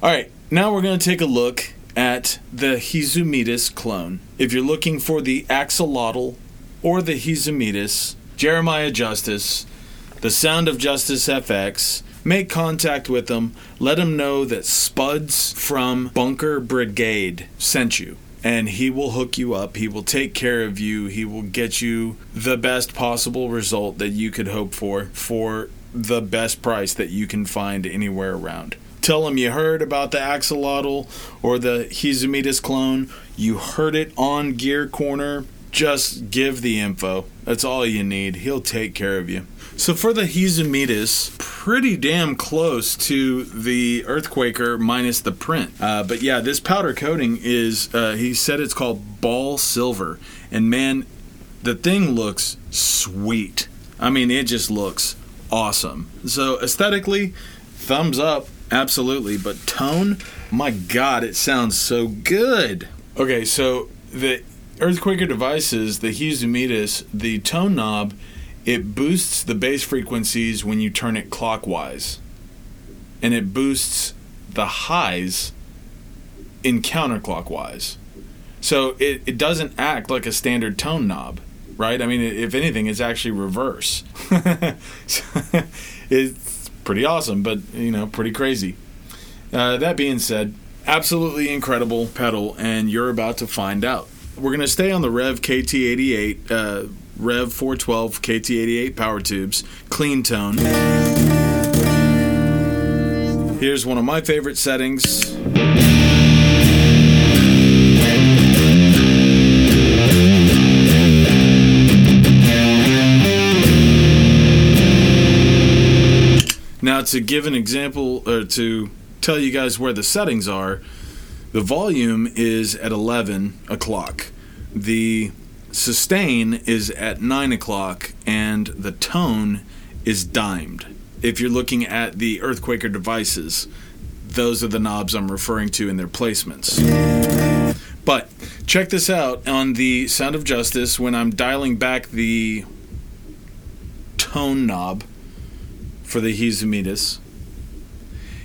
All right, now we're going to take a look at the Hizumitas clone. If you're looking for the axolotl or the Hizumitas, Jeremiah Justice, the Sound of Justice FX, make contact with them. Let them know that Spuds from Bunker Brigade sent you. And he will hook you up. He will take care of you. He will get you the best possible result that you could hope for for the best price that you can find anywhere around. Tell him you heard about the axolotl or the Hizumitas clone. You heard it on Gear Corner. Just give the info. That's all you need. He'll take care of you. So for the Hizumitas, pretty damn close to the Earthquaker minus the print. Uh, but yeah, this powder coating is, uh, he said it's called ball silver. And man, the thing looks sweet. I mean, it just looks awesome. So aesthetically, thumbs up, absolutely. But tone, my god, it sounds so good. Okay, so the Earthquaker devices, the Hizumitas, the tone knob, it boosts the bass frequencies when you turn it clockwise. And it boosts the highs in counterclockwise. So it, it doesn't act like a standard tone knob, right? I mean, if anything, it's actually reverse. it's pretty awesome, but, you know, pretty crazy. Uh, that being said, absolutely incredible pedal, and you're about to find out. We're going to stay on the Rev KT88, uh, Rev 412 KT88 power tubes, clean tone. Here's one of my favorite settings. To give an example, or to tell you guys where the settings are, the volume is at 11 o'clock. The sustain is at 9 o'clock, and the tone is dimed. If you're looking at the Earthquaker devices, those are the knobs I'm referring to in their placements. But check this out on the Sound of Justice when I'm dialing back the tone knob for the Hizumitas.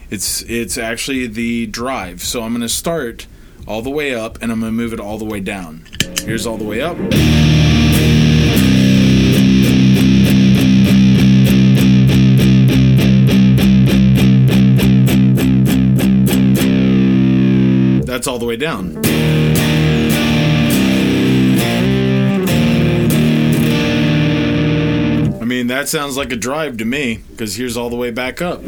It's it's actually the drive. So I'm going to start all the way up and I'm going to move it all the way down. Here's all the way up. That's all the way down. That sounds like a drive to me, because here's all the way back up.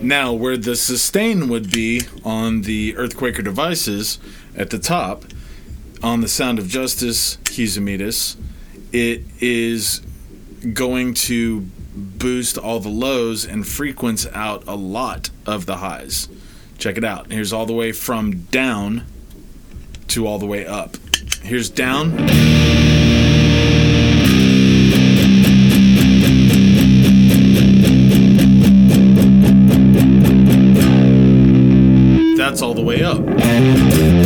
Now, where the sustain would be on the Earthquaker devices at the top, on the Sound of Justice Hizumitas, it is going to boost all the lows and frequency out a lot of the highs. Check it out. Here's all the way from down to all the way up. Here's down. That's all the way up.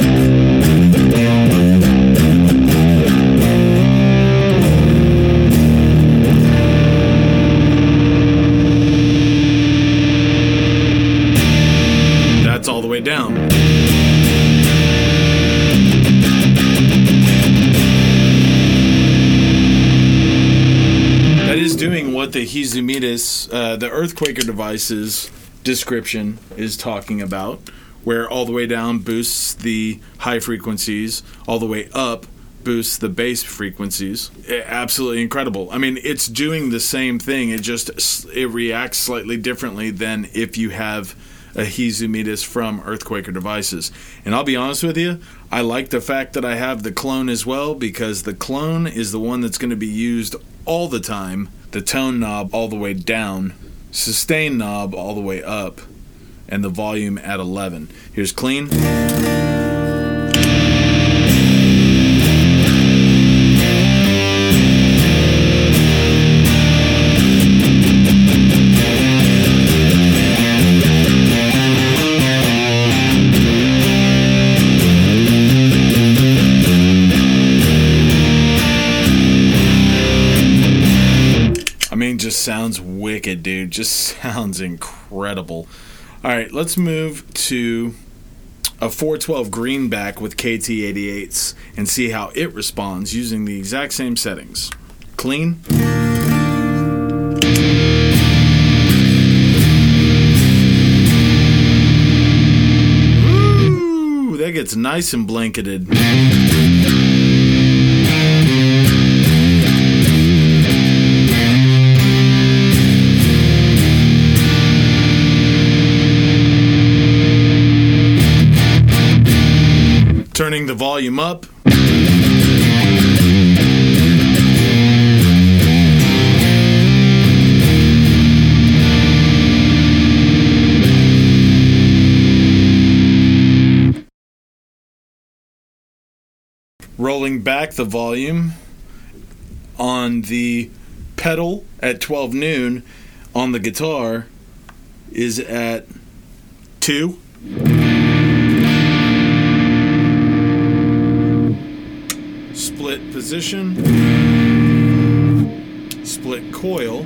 Is doing what the Hizumitas, uh, the Earthquaker devices description is talking about, where all the way down boosts the high frequencies, all the way up boosts the bass frequencies. Absolutely incredible. I mean, it's doing the same thing. It just it reacts slightly differently than if you have a Hizumitas from Earthquaker devices. And I'll be honest with you, I like the fact that I have the clone as well because the clone is the one that's going to be used all the time. The tone knob all the way down, sustain knob all the way up, and the volume at 11. Here's clean. Wicked, dude. Just sounds incredible. All right, let's move to a 412 greenback with KT88s and see how it responds using the exact same settings. Clean. Ooh, that gets nice and blanketed. Turning the volume up. Rolling back the volume on the pedal at 12 noon on the guitar is at 2. Position, split coil.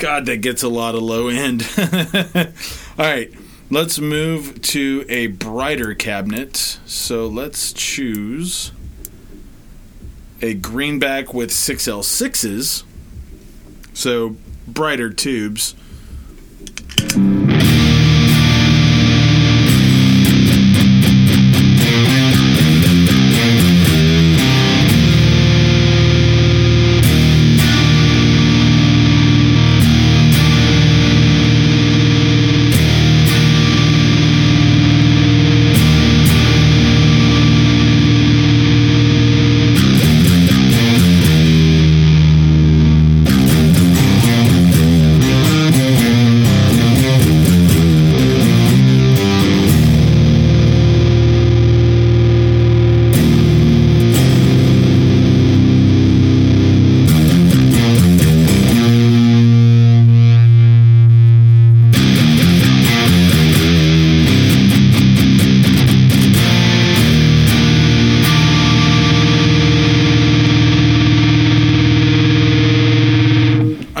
God, that gets a lot of low end. All right, let's move to a brighter cabinet. So let's choose a greenback with 6L6s. So brighter tubes.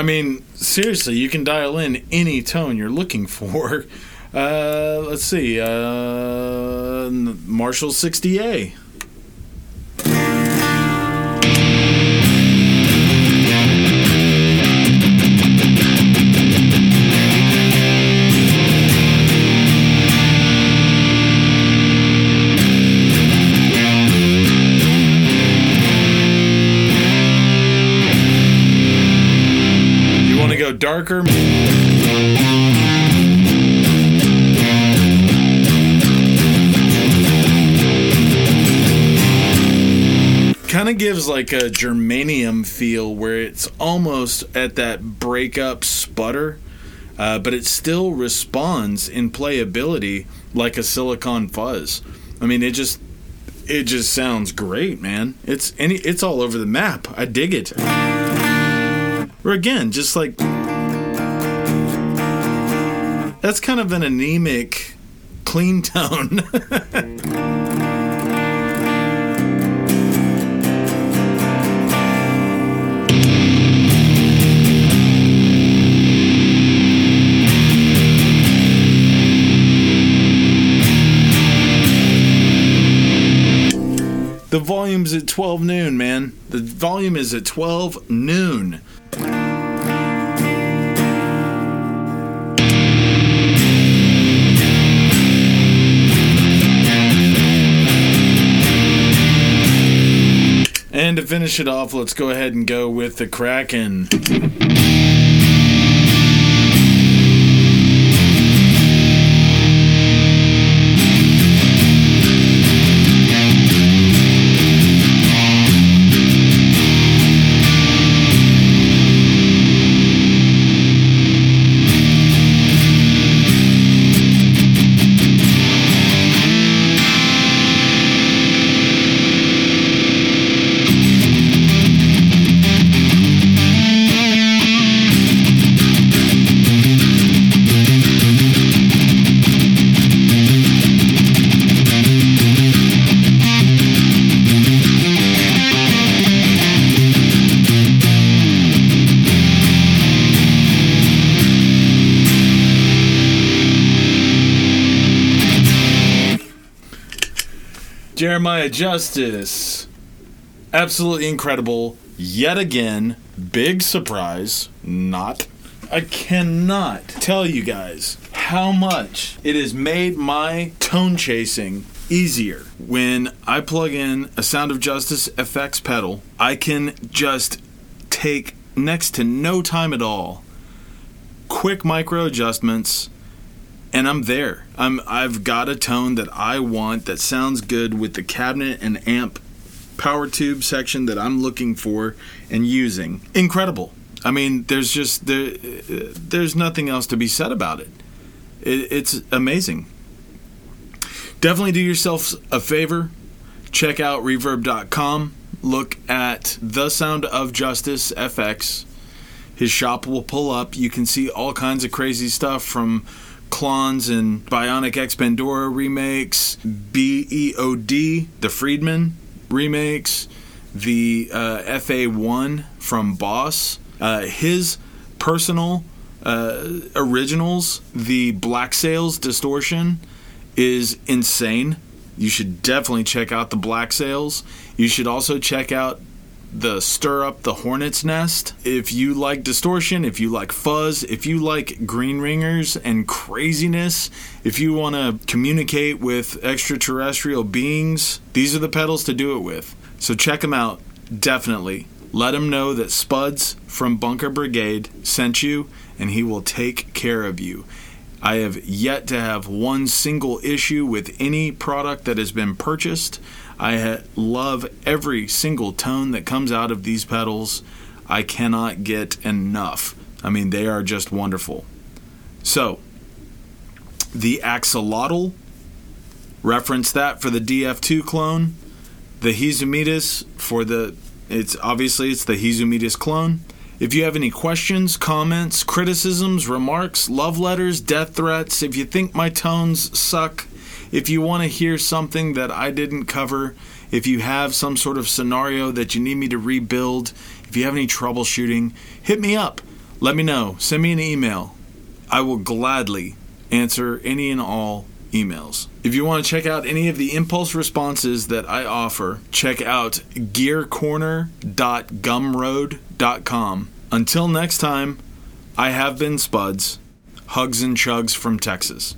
Mean, seriously, you can dial in any tone you're looking for. Uh, let's see, uh, Marshall 60A. Darker? Kind of gives like a germanium feel where it's almost at that breakup sputter, uh, but it still responds in playability like a silicon fuzz. I mean, it just it just sounds great, man. It's any it's all over the map. I dig it. Or again, just like that's kind of an anemic clean tone. the volume's at 12 noon, man. The volume is at 12 noon. And to finish it off, let's go ahead and go with the Kraken. Jeremiah Justice. Absolutely incredible. Yet again, big surprise. Not. I cannot tell you guys how much it has made my tone chasing easier. When I plug in a Sound of Justice effects pedal, I can just take next to no time at all quick micro adjustments and I'm there. I'm I've got a tone that I want that sounds good with the cabinet and amp power tube section that I'm looking for and using. Incredible. I mean, there's just there there's nothing else to be said about it. it it's amazing. Definitely do yourself a favor. Check out reverb.com. Look at The Sound of Justice FX. His shop will pull up. You can see all kinds of crazy stuff from Klons and Bionic X Pandora remakes, BEOD, the Friedman remakes, the uh, FA1 from Boss, uh, his personal uh, originals, the Black Sails Distortion, is insane. You should definitely check out the Black Sails. You should also check out the stir up the hornet's nest. If you like distortion, if you like fuzz, if you like green ringers and craziness, if you want to communicate with extraterrestrial beings, these are the pedals to do it with. So check them out, definitely. Let him know that Spuds from Bunker Brigade sent you, and he will take care of you. I have yet to have one single issue with any product that has been purchased. I ha- love every single tone that comes out of these pedals. I cannot get enough. I mean, they are just wonderful. So, the axolotl, reference that for the DF2 clone. The Hizumitas for the, it's obviously it's the Hizumitas clone. If you have any questions, comments, criticisms, remarks, love letters, death threats, if you think my tones suck, if you want to hear something that I didn't cover, if you have some sort of scenario that you need me to rebuild, if you have any troubleshooting, hit me up. Let me know. Send me an email. I will gladly answer any and all emails. If you want to check out any of the impulse responses that I offer, check out gearcorner.gumroad.com. Until next time, I have been Spuds. Hugs and chugs from Texas.